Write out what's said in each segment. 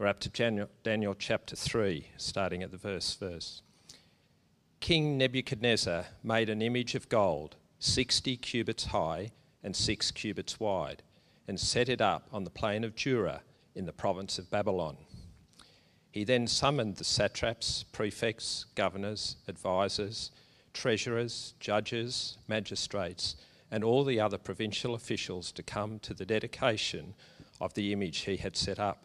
We're up to Daniel, chapter 3, starting at the verse verse. King Nebuchadnezzar made an image of gold, 60 cubits high and 6 cubits wide, and set it up on the plain of Dura in the province of Babylon. He then summoned the satraps, prefects, governors, advisers, treasurers, judges, magistrates, and all the other provincial officials to come to the dedication of the image he had set up.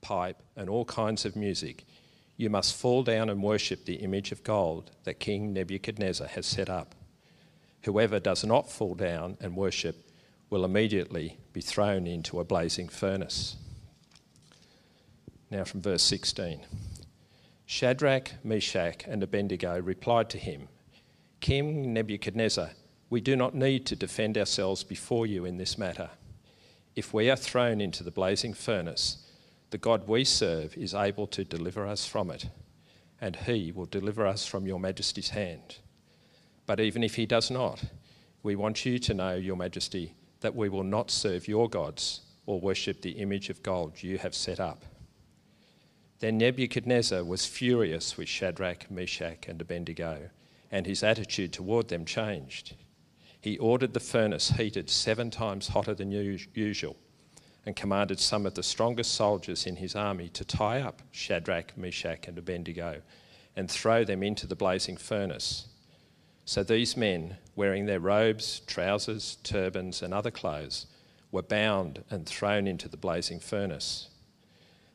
pipe, and all kinds of music, you must fall down and worship the image of gold that King Nebuchadnezzar has set up. Whoever does not fall down and worship will immediately be thrown into a blazing furnace. Now, from verse 16 Shadrach, Meshach, and Abednego replied to him King Nebuchadnezzar, we do not need to defend ourselves before you in this matter. If we are thrown into the blazing furnace, the God we serve is able to deliver us from it, and he will deliver us from your majesty's hand. But even if he does not, we want you to know, your majesty, that we will not serve your gods or worship the image of gold you have set up. Then Nebuchadnezzar was furious with Shadrach, Meshach, and Abednego, and his attitude toward them changed. He ordered the furnace heated seven times hotter than usual and commanded some of the strongest soldiers in his army to tie up Shadrach, Meshach, and Abednego and throw them into the blazing furnace. So these men, wearing their robes, trousers, turbans, and other clothes, were bound and thrown into the blazing furnace.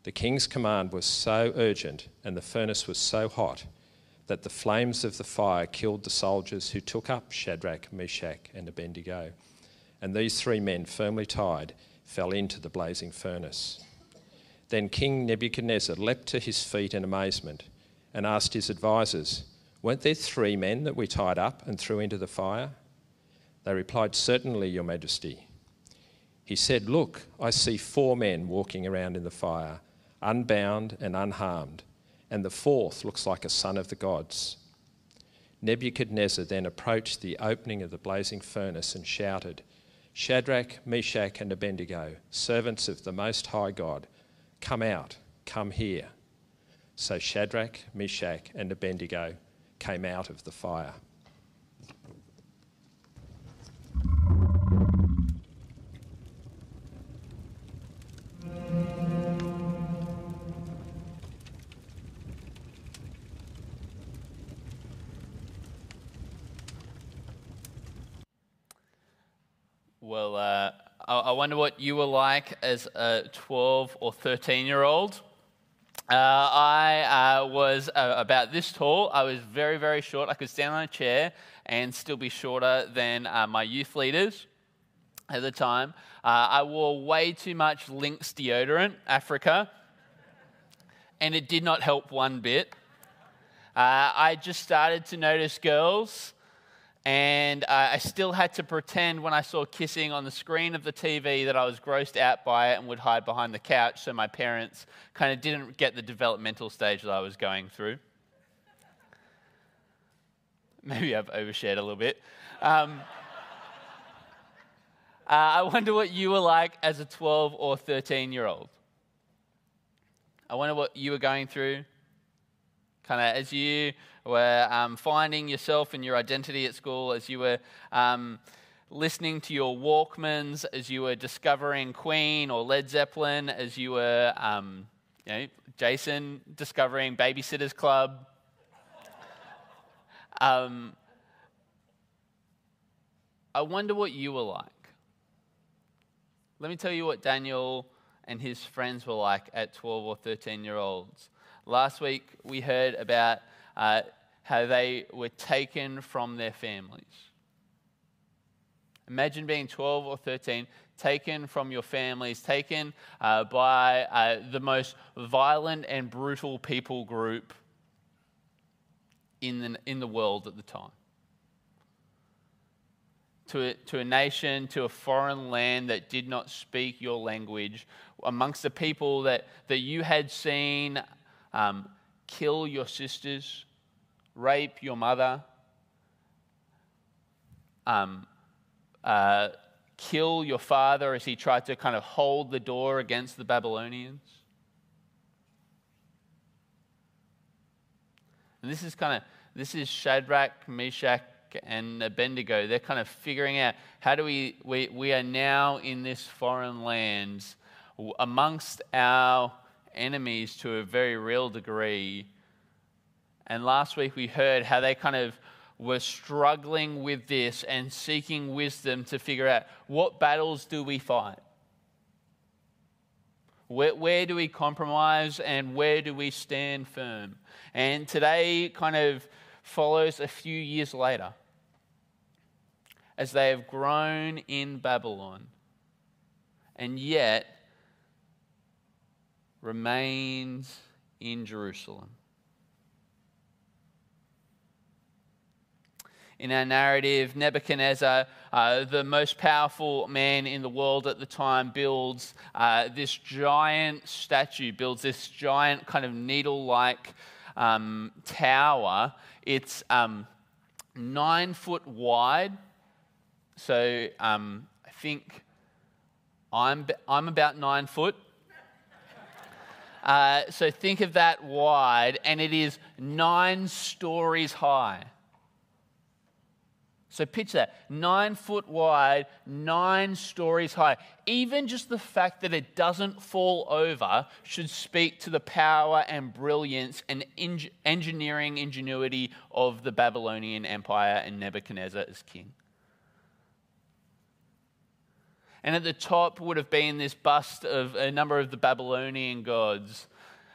The king's command was so urgent and the furnace was so hot that the flames of the fire killed the soldiers who took up Shadrach, Meshach, and Abednego. And these three men, firmly tied, fell into the blazing furnace. Then King Nebuchadnezzar leapt to his feet in amazement and asked his advisers, Weren't there three men that we tied up and threw into the fire? They replied, Certainly, Your Majesty. He said, Look, I see four men walking around in the fire, unbound and unharmed, and the fourth looks like a son of the gods. Nebuchadnezzar then approached the opening of the blazing furnace and shouted, Shadrach, Meshach, and Abednego, servants of the Most High God, come out, come here. So Shadrach, Meshach, and Abednego came out of the fire. I wonder what you were like as a 12 or 13 year old. Uh, I uh, was uh, about this tall. I was very, very short. I could stand on a chair and still be shorter than uh, my youth leaders at the time. Uh, I wore way too much Lynx deodorant, Africa, and it did not help one bit. Uh, I just started to notice girls and I still had to pretend when I saw kissing on the screen of the TV that I was grossed out by it and would hide behind the couch so my parents kind of didn't get the developmental stage that I was going through. Maybe I've overshared a little bit. Um, uh, I wonder what you were like as a 12 or 13 year old. I wonder what you were going through. Kind of as you were um, finding yourself and your identity at school, as you were um, listening to your Walkmans, as you were discovering Queen or Led Zeppelin, as you were, um, you know, Jason discovering Babysitters Club. Um, I wonder what you were like. Let me tell you what Daniel and his friends were like at 12 or 13 year olds. Last week we heard about uh, how they were taken from their families. Imagine being 12 or 13, taken from your families, taken uh, by uh, the most violent and brutal people group in the, in the world at the time. To a, to a nation, to a foreign land that did not speak your language, amongst the people that, that you had seen um, kill your sisters, rape your mother, um, uh, kill your father as he tried to kind of hold the door against the Babylonians. And this is kind of this is Shadrach, Meshach, and Abednego. They're kind of figuring out how do we we, we are now in this foreign land amongst our enemies to a very real degree. And last week we heard how they kind of were struggling with this and seeking wisdom to figure out what battles do we fight? Where, where, do we compromise and where do we stand firm? And today kind of follows a few years later as they have grown in Babylon and yet remains in Jerusalem. in our narrative, Nebuchadnezzar, uh, the most powerful man in the world at the time, builds uh, this giant statue, builds this giant kind of needle like um, tower. It's um, nine foot wide. So um, I think I'm, I'm about nine foot. Uh, so think of that wide, and it is nine stories high. So picture that nine foot wide, nine stories high. Even just the fact that it doesn't fall over should speak to the power and brilliance and engineering ingenuity of the Babylonian Empire and Nebuchadnezzar as king. And at the top would have been this bust of a number of the Babylonian gods.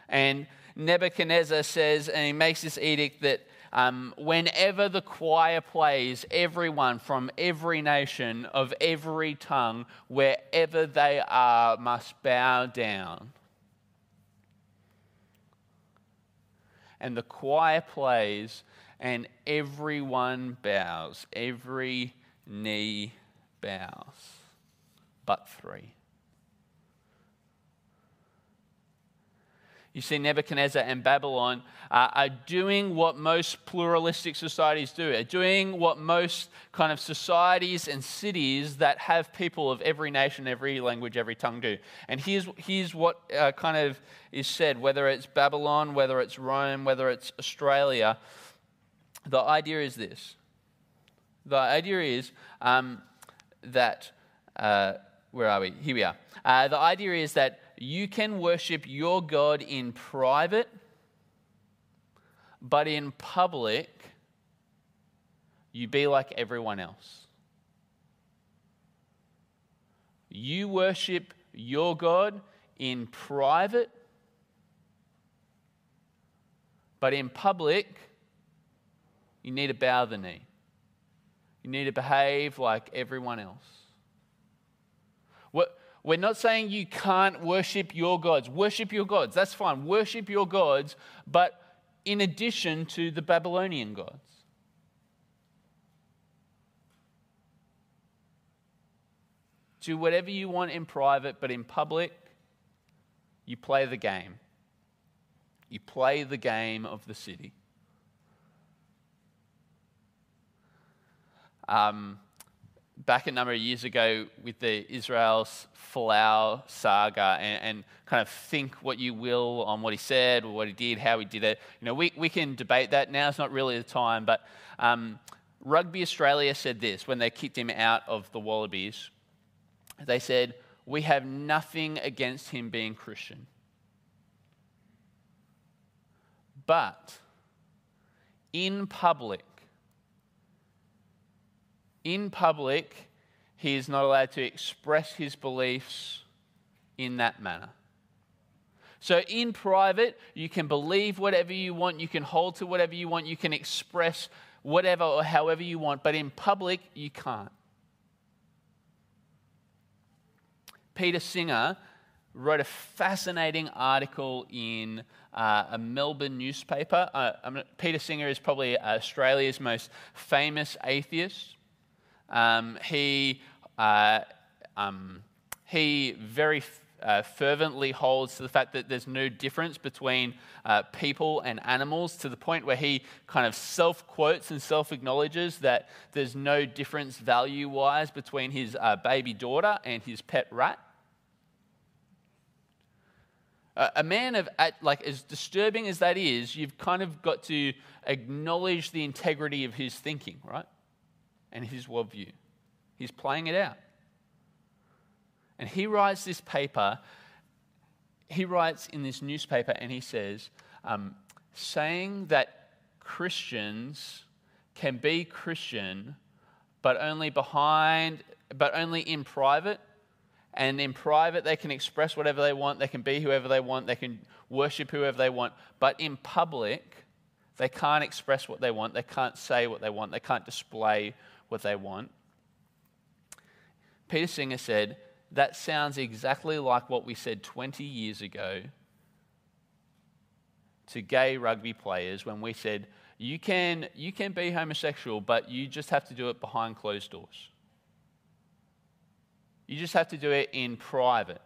And Nebuchadnezzar says, and he makes this edict that um, whenever the choir plays, everyone from every nation, of every tongue, wherever they are, must bow down. And the choir plays, and everyone bows, every knee bows, but three. You see, Nebuchadnezzar and Babylon are doing what most pluralistic societies do, are doing what most kind of societies and cities that have people of every nation, every language, every tongue do. And here's, here's what uh, kind of is said whether it's Babylon, whether it's Rome, whether it's Australia, the idea is this. The idea is um, that, uh, where are we? Here we are. Uh, the idea is that you can worship your God in private, but in public, you be like everyone else. You worship your God in private, but in public, you need to bow the knee. You need to behave like everyone else. We're not saying you can't worship your gods. Worship your gods. That's fine. Worship your gods, but in addition to the Babylonian gods. Do whatever you want in private, but in public, you play the game. You play the game of the city. Um, back a number of years ago with the Israel's Folau saga and, and, kind of think what you will on what he said or what he did, how he did it. You know, we, we can debate that. Now It's not really the time, but um, Rugby Australia said this when they kicked him out of the Wallabies. They said, We have nothing against him being Christian. But in public, in public, he is not allowed to express his beliefs in that manner. So, in private, you can believe whatever you want, you can hold to whatever you want, you can express whatever or however you want, but in public, you can't. Peter Singer wrote a fascinating article in uh, a Melbourne newspaper. Uh, Peter Singer is probably Australia's most famous atheist. Um, he, uh, um, he very uh, fervently holds to the fact that there's no difference between uh, people and animals to the point where he kind of self quotes and self acknowledges that there's no difference value wise between his uh, baby daughter and his pet rat a man of, like, as disturbing as that is, you've kind of got to acknowledge the integrity of his thinking, right? And his worldview. He's playing it out. And he writes this paper, he writes in this newspaper, and he says, um, saying that Christians can be Christian, but only behind, but only in private and in private, they can express whatever they want, they can be whoever they want, they can worship whoever they want. But in public, they can't express what they want, they can't say what they want, they can't display what they want. Peter Singer said, That sounds exactly like what we said 20 years ago to gay rugby players when we said, you can, you can be homosexual, but you just have to do it behind closed doors. You just have to do it in private.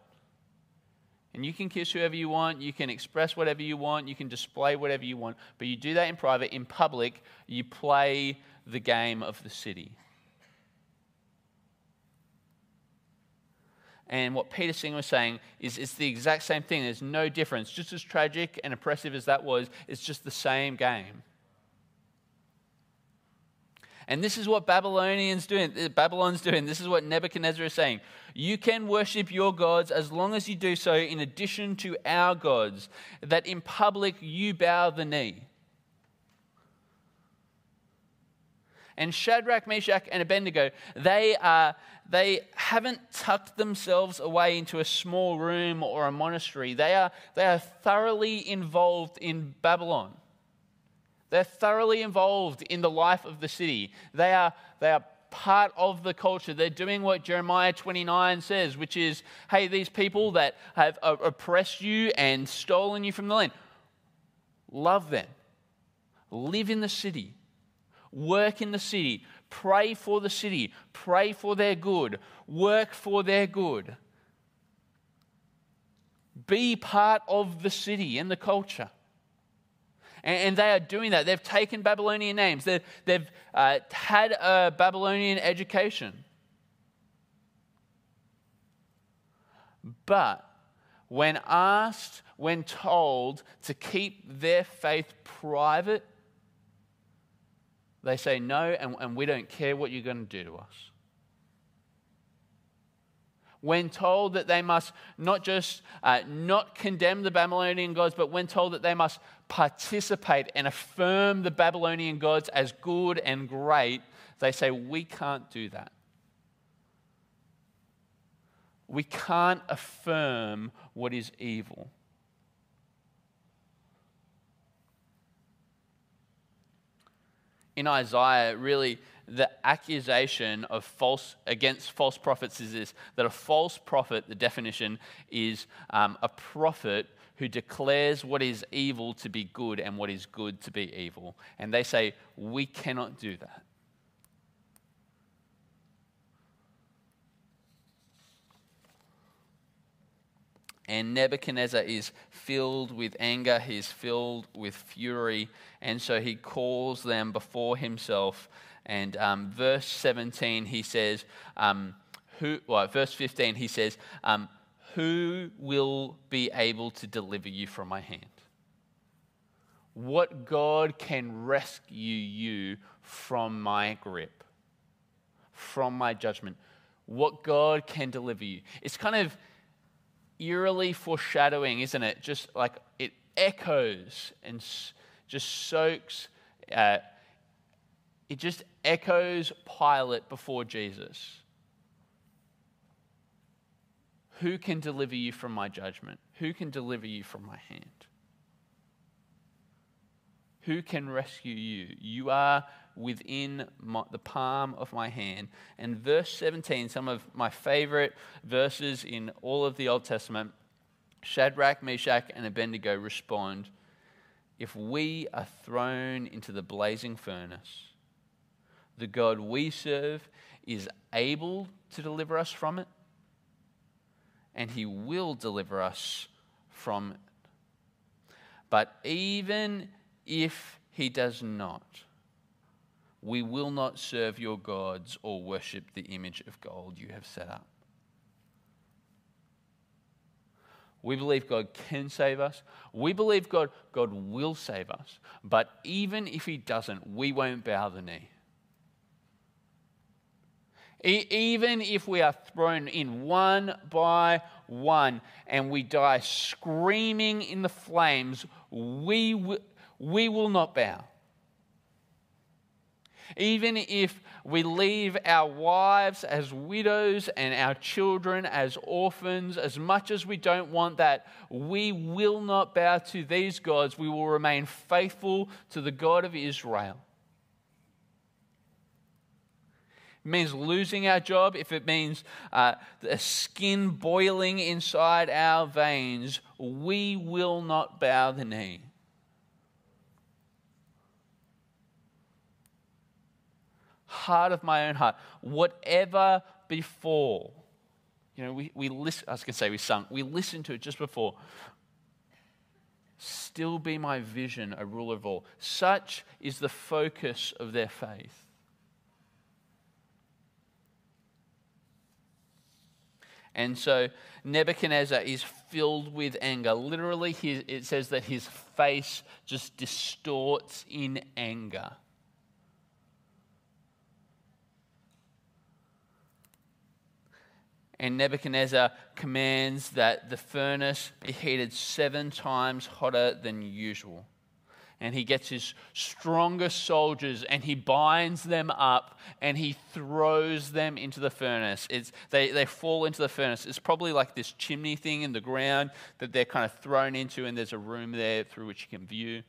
And you can kiss whoever you want, you can express whatever you want, you can display whatever you want, but you do that in private. In public, you play the game of the city. And what Peter Singer was saying is it's the exact same thing. There's no difference. Just as tragic and oppressive as that was, it's just the same game. And this is what Babylonians doing, uh, Babylon's doing. This is what Nebuchadnezzar is saying. You can worship your gods as long as you do so in addition to our gods, that in public you bow the knee. And Shadrach, Meshach, and Abednego, they, are, they haven't tucked themselves away into a small room or a monastery. They are, they are thoroughly involved in Babylon. They're thoroughly involved in the life of the city. They are, they are part of the culture. They're doing what Jeremiah 29 says, which is hey, these people that have oppressed you and stolen you from the land, love them. Live in the city. Work in the city. Pray for the city. Pray for their good. Work for their good. Be part of the city and the culture. And, they are doing that. They've taken Babylonian names, they've, uh, had a Babylonian education. But when asked, when told to keep their faith private, they say no, and, and we don't care what you're going to do to us when told that they must not just uh, not condemn the Babylonian gods, but when told that they must participate and affirm the Babylonian gods as good and great, they say, We can't do that. We can't affirm what is evil. In Isaiah, really, the accusation of false against false prophets is this that a false prophet the definition is um, a prophet who declares what is evil to be good and what is good to be evil. And they say we cannot do that And Nebuchadnezzar is filled with anger, he's filled with fury, and so he calls them before himself and um, verse 17, he says, um, who, well, verse 15, he says, um, Who will be able to deliver you from my hand? What God can rescue you from my grip, from my judgment? What God can deliver you? It's kind of eerily foreshadowing, isn't it? Just like it echoes and just soaks. Uh, it just echoes Pilate before Jesus. Who can deliver you from my judgment? Who can deliver you from my hand? Who can rescue you? You are within my, the palm of my hand. And verse 17, some of my favorite verses in all of the Old Testament Shadrach, Meshach, and Abednego respond If we are thrown into the blazing furnace, the God we serve is able to deliver us from it, and he will deliver us from it. But even if he does not, we will not serve your gods or worship the image of gold you have set up. We believe God can save us. We believe God, God will save us. But even if He doesn't, we won't bow the knee. E- even if we are thrown in one by one and we die screaming in the flames, we, w- we will not bow. Even if we leave our wives as widows and our children as orphans, as much as we don't want that, we will not bow to these gods. We will remain faithful to the God of Israel. It means losing our job, if it means uh, a skin boiling inside our veins, we will not bow the knee. Heart of my own heart, whatever before. You know, we, we listen, I was going to say we sung, we listened to it just before. Still be my vision, a ruler of all. Such is the focus of their faith. And so Nebuchadnezzar is filled with anger. Literally, it says that his face just distorts in anger. And Nebuchadnezzar commands that the furnace be heated seven times hotter than usual. And he gets his strongest soldiers and he binds them up and he throws them into the furnace. It's, they, they fall into the furnace. It's probably like this chimney thing in the ground that they're kind of thrown into, and there's a room there through which you can view.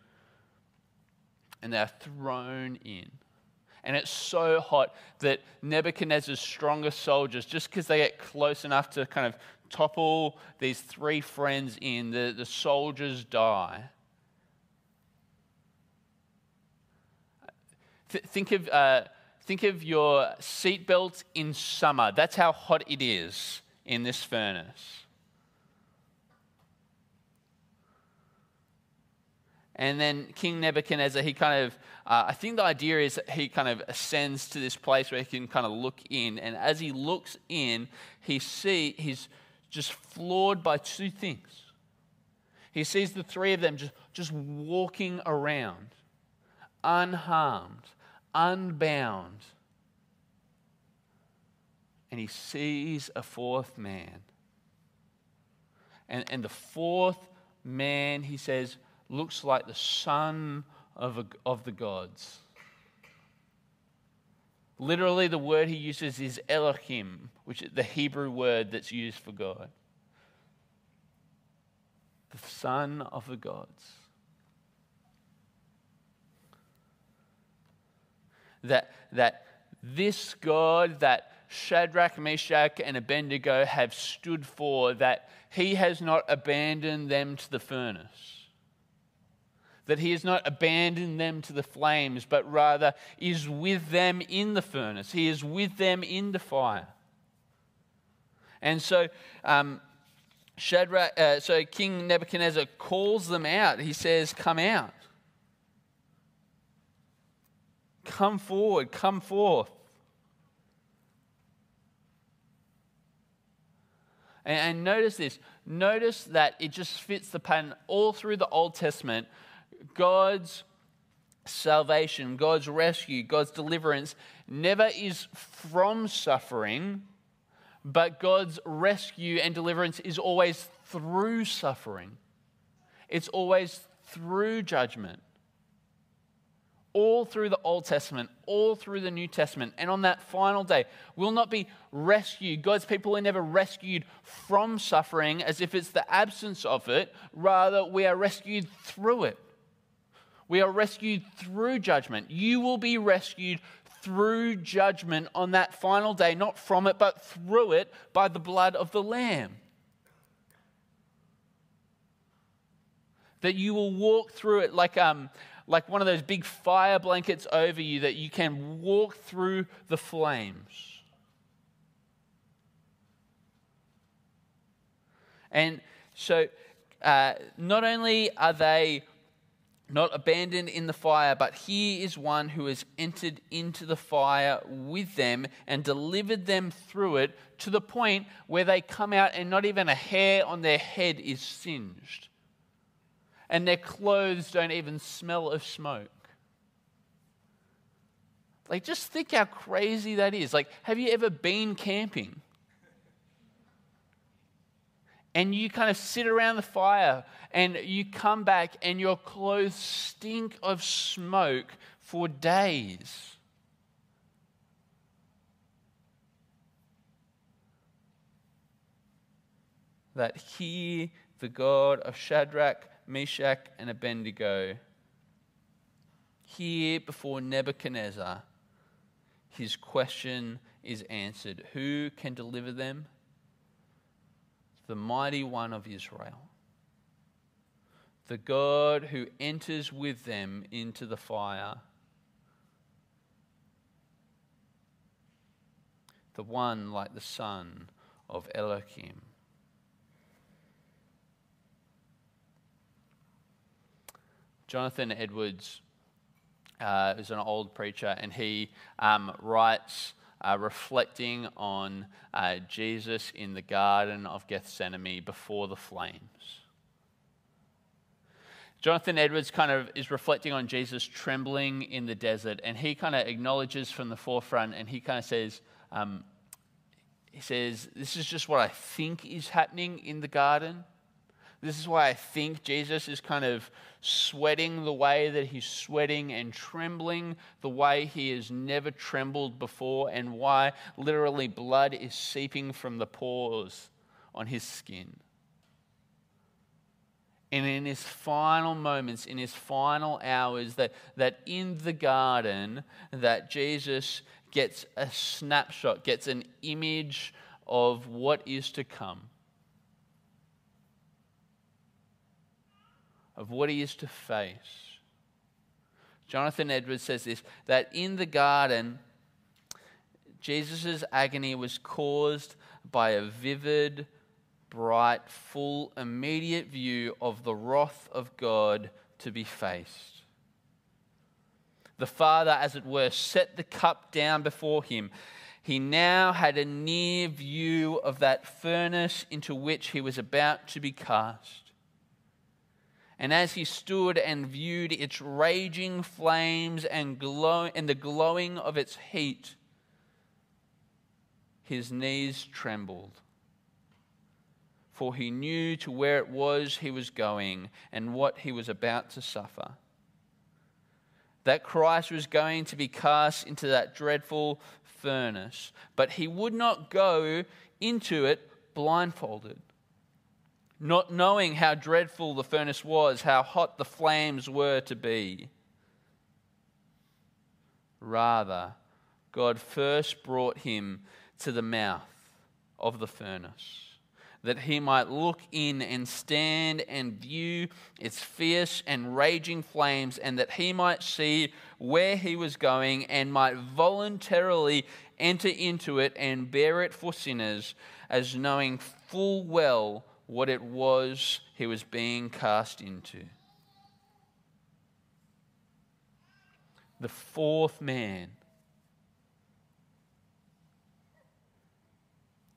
And they're thrown in and it's so hot that Nebuchadnezzar's strongest soldiers, just because they get close enough to kind of topple these three friends in, the, the soldiers die. Th- think, of, uh, think of your seatbelt in summer. That's how hot it is in this furnace. And then King Nebuchadnezzar, he kind of uh, I think the idea is he kind of ascends to this place where he can kind of look in. And as he looks in, he see he's just floored by two things. He sees the three of them just, just walking around, unharmed, unbound. And he sees a fourth man. And, and the fourth man, he says, looks like the son of, a, of the gods. Literally, the word he uses is Elohim, which is the Hebrew word that's used for God. The Son of the gods. That, that this God that Shadrach, Meshach, and Abednego have stood for, that he has not abandoned them to the furnace that he has not abandoned them to the flames, but rather is with them in the furnace. He is with them in the fire. And so, um, Shadrach, uh, so King Nebuchadnezzar calls them out. He says, Come out. Come forward, come forth. And, and notice this. Notice that it just fits the pattern all through the Old Testament God's salvation, God's rescue, God's deliverance never is from suffering, but God's rescue and deliverance is always through suffering. It's always through judgment. All through the Old Testament, all through the New Testament. And on that final day, we'll not be rescued. God's people are never rescued from suffering as if it's the absence of it. Rather, we are rescued through it. We are rescued through judgment. You will be rescued through judgment on that final day, not from it, but through it by the blood of the Lamb. That you will walk through it like, um, like one of those big fire blankets over you, that you can walk through the flames. And so, uh, not only are they not abandoned in the fire, but he is one who has entered into the fire with them and delivered them through it to the point where they come out and not even a hair on their head is singed. And their clothes don't even smell of smoke. Like, just think how crazy that is. Like, have you ever been camping? And you kind of sit around the fire and you come back and your clothes stink of smoke for days. That he, the God of Shadrach, Meshach, and Abednego, here before Nebuchadnezzar, his question is answered Who can deliver them? The mighty one of Israel, the God who enters with them into the fire, the one like the Son of Elohim. Jonathan Edwards uh, is an old preacher, and he um, writes uh, reflecting on uh, Jesus in the Garden of Gethsemane before the flames. Jonathan Edwards kind of is reflecting on Jesus trembling in the desert, and he kind of acknowledges from the forefront, and he kind of says, um, he says, This is just what I think is happening in the garden. This is why I think Jesus is kind of sweating the way that he's sweating and trembling the way he has never trembled before, and why literally blood is seeping from the pores on his skin. And in his final moments, in his final hours, that, that in the garden, that Jesus gets a snapshot, gets an image of what is to come. Of what he is to face. Jonathan Edwards says this that in the garden, Jesus' agony was caused by a vivid, bright, full, immediate view of the wrath of God to be faced. The Father, as it were, set the cup down before him. He now had a near view of that furnace into which he was about to be cast. And as he stood and viewed its raging flames and, glow, and the glowing of its heat, his knees trembled. For he knew to where it was he was going and what he was about to suffer. That Christ was going to be cast into that dreadful furnace, but he would not go into it blindfolded not knowing how dreadful the furnace was, how hot the flames were to be. Rather, God first brought him to the mouth of the furnace, that he might look in and stand and view its fierce and raging flames, and that he might see where he was going and might voluntarily enter into it and bear it for sinners, as knowing full well what it was he was being cast into. The fourth man.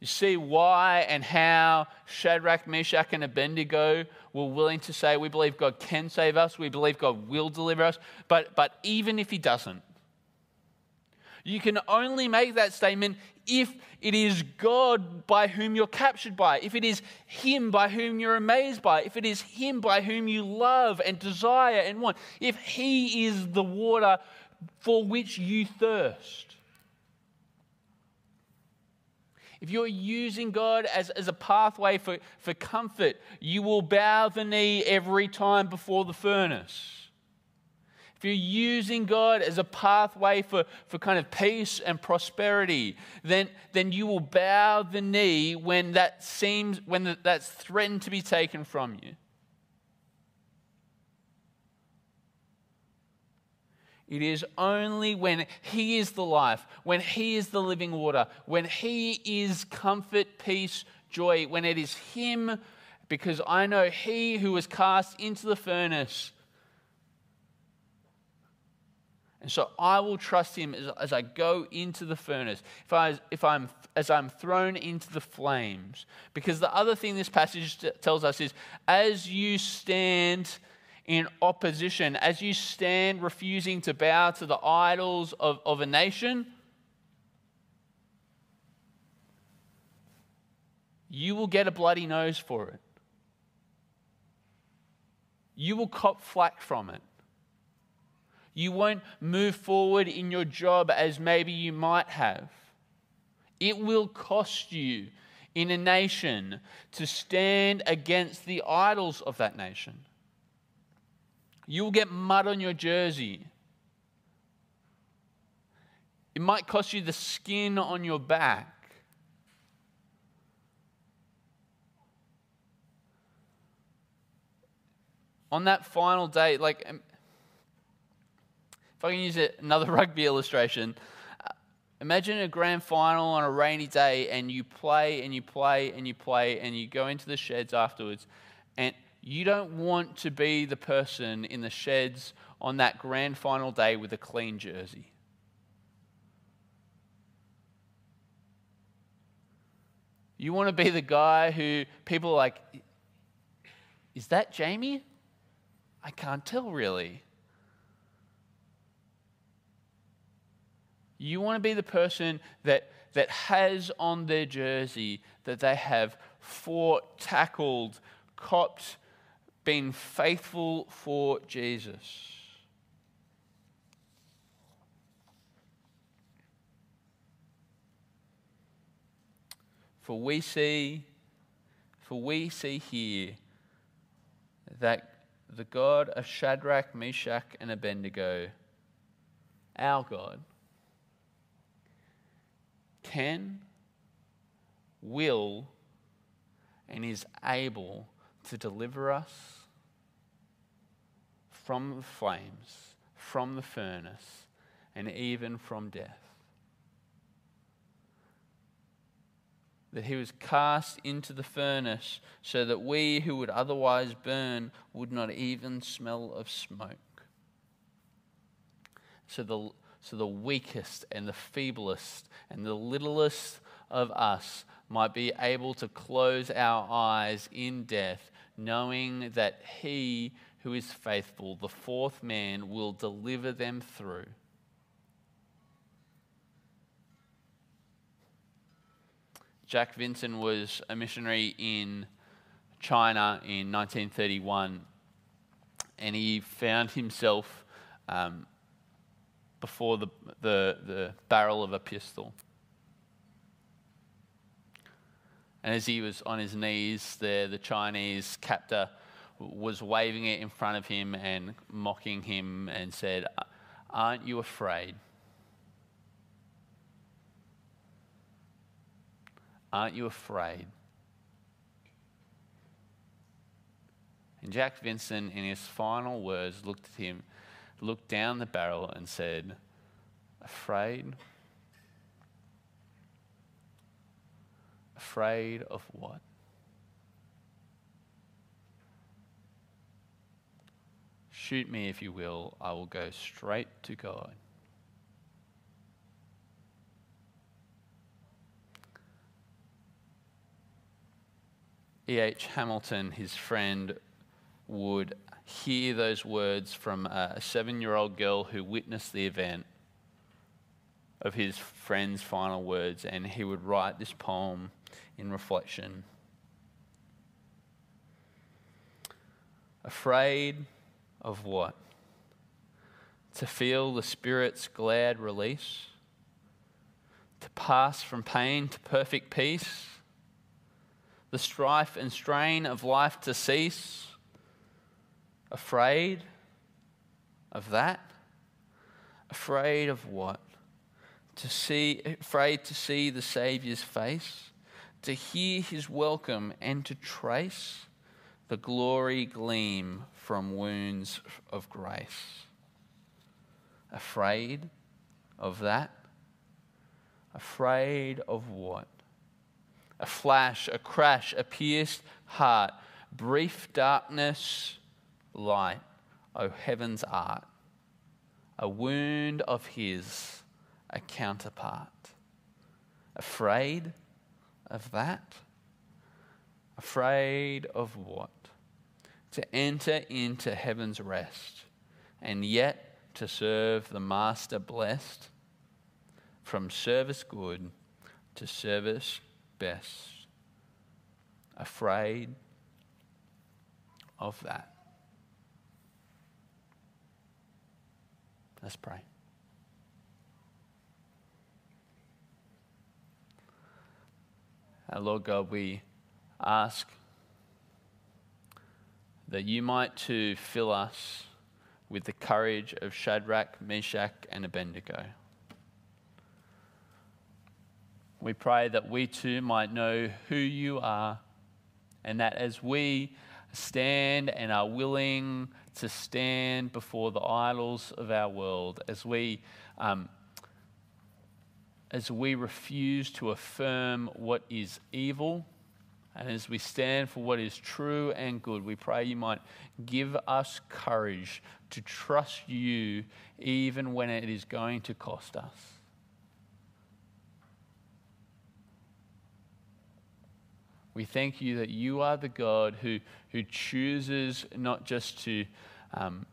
You see why and how Shadrach, Meshach, and Abednego were willing to say, We believe God can save us, we believe God will deliver us, but, but even if He doesn't, you can only make that statement if it is God by whom you're captured by, if it is Him by whom you're amazed by, if it is Him by whom you love and desire and want, if He is the water for which you thirst. If you're using God as, as a pathway for, for comfort, you will bow the knee every time before the furnace. If you're using God as a pathway for, for kind of peace and prosperity, then, then you will bow the knee when that seems when that's threatened to be taken from you. It is only when He is the life, when He is the living water, when He is comfort, peace, joy, when it is Him, because I know He who was cast into the furnace. And so I will trust Him as, as I go into the furnace, if, I, if I'm, as I'm thrown into the flames. Because the other thing this passage tells us is as you stand in opposition, as you stand refusing to bow to the idols of, of a nation, you will get a bloody nose for it. You will cop flack from it. You won't move forward in your job as maybe you might have. It will cost you in a nation to stand against the idols of that nation. You'll get mud on your jersey. It might cost you the skin on your back. On that final day, like, I can use another rugby illustration, uh, imagine a grand final on a rainy day and you play and you play and you play and you go into the sheds afterwards and you don't want to be the person in the sheds on that grand final day with a clean jersey. You want to be the guy who people are like, is that Jamie? I can't tell really. You want to be the person that, that has on their jersey that they have fought, tackled, copped been faithful for Jesus. For we see, for we see here that the God of Shadrach, Meshach, and Abednego, our God, can, will, and is able to deliver us from the flames, from the furnace, and even from death. That he was cast into the furnace so that we who would otherwise burn would not even smell of smoke. So the, so the weakest and the feeblest and the littlest of us might be able to close our eyes in death, knowing that he who is faithful, the fourth man, will deliver them through. Jack Vinson was a missionary in China in 1931, and he found himself um, before the, the, the barrel of a pistol. And as he was on his knees there, the Chinese captor was waving it in front of him and mocking him and said, Aren't you afraid? Aren't you afraid? And Jack Vinson, in his final words, looked at him, looked down the barrel, and said, Afraid? Afraid of what? Shoot me if you will, I will go straight to God. E.H. Hamilton, his friend, would hear those words from a seven year old girl who witnessed the event of his friend's final words, and he would write this poem in reflection. Afraid of what? To feel the Spirit's glad release? To pass from pain to perfect peace? The strife and strain of life to cease? Afraid of that? Afraid of what? To see, afraid to see the Saviour's face, to hear his welcome, and to trace the glory gleam from wounds of grace. Afraid of that? Afraid of what? A flash, a crash, a pierced heart, brief darkness, light, O heaven's art, a wound of his, a counterpart. Afraid of that? Afraid of what? To enter into heaven's rest, and yet to serve the Master blessed, from service good to service best. Afraid of that. Let's pray. Our Lord God, we ask that you might to fill us with the courage of Shadrach, Meshach, and Abednego. We pray that we too might know who you are, and that as we stand and are willing to stand before the idols of our world, as we, um, as we refuse to affirm what is evil, and as we stand for what is true and good, we pray you might give us courage to trust you even when it is going to cost us. We thank you that you are the God who, who chooses not just to, um,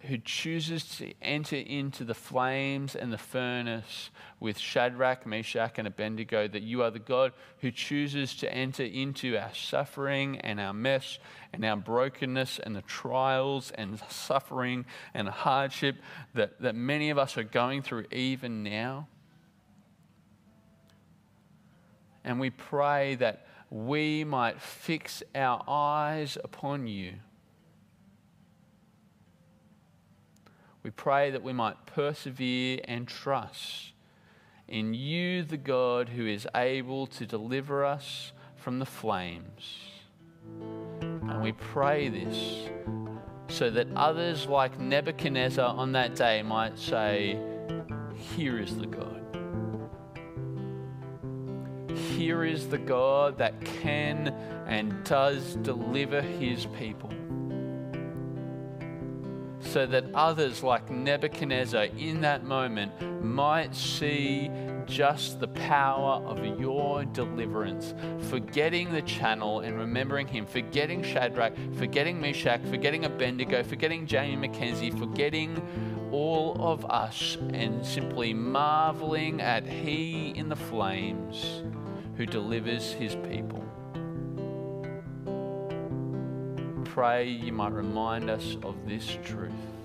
who chooses to enter into the flames and the furnace with Shadrach, Meshach, and Abednego, that you are the God who chooses to enter into our suffering and our mess and our brokenness and the trials and suffering and hardship that, that many of us are going through even now. And we pray that we might fix our eyes upon you. We pray that we might persevere and trust in you, the God who is able to deliver us from the flames. And we pray this so that others like Nebuchadnezzar on that day might say, Here is the God here is the God that can and does deliver his people. So that others like Nebuchadnezzar in that moment might see just the power of your deliverance, forgetting the channel and remembering him, forgetting Shadrach, forgetting Meshach, forgetting Abednego, forgetting Jamie McKenzie, forgetting all of us, and simply marveling at he in the flames who delivers his people. Pray you might remind us of this truth.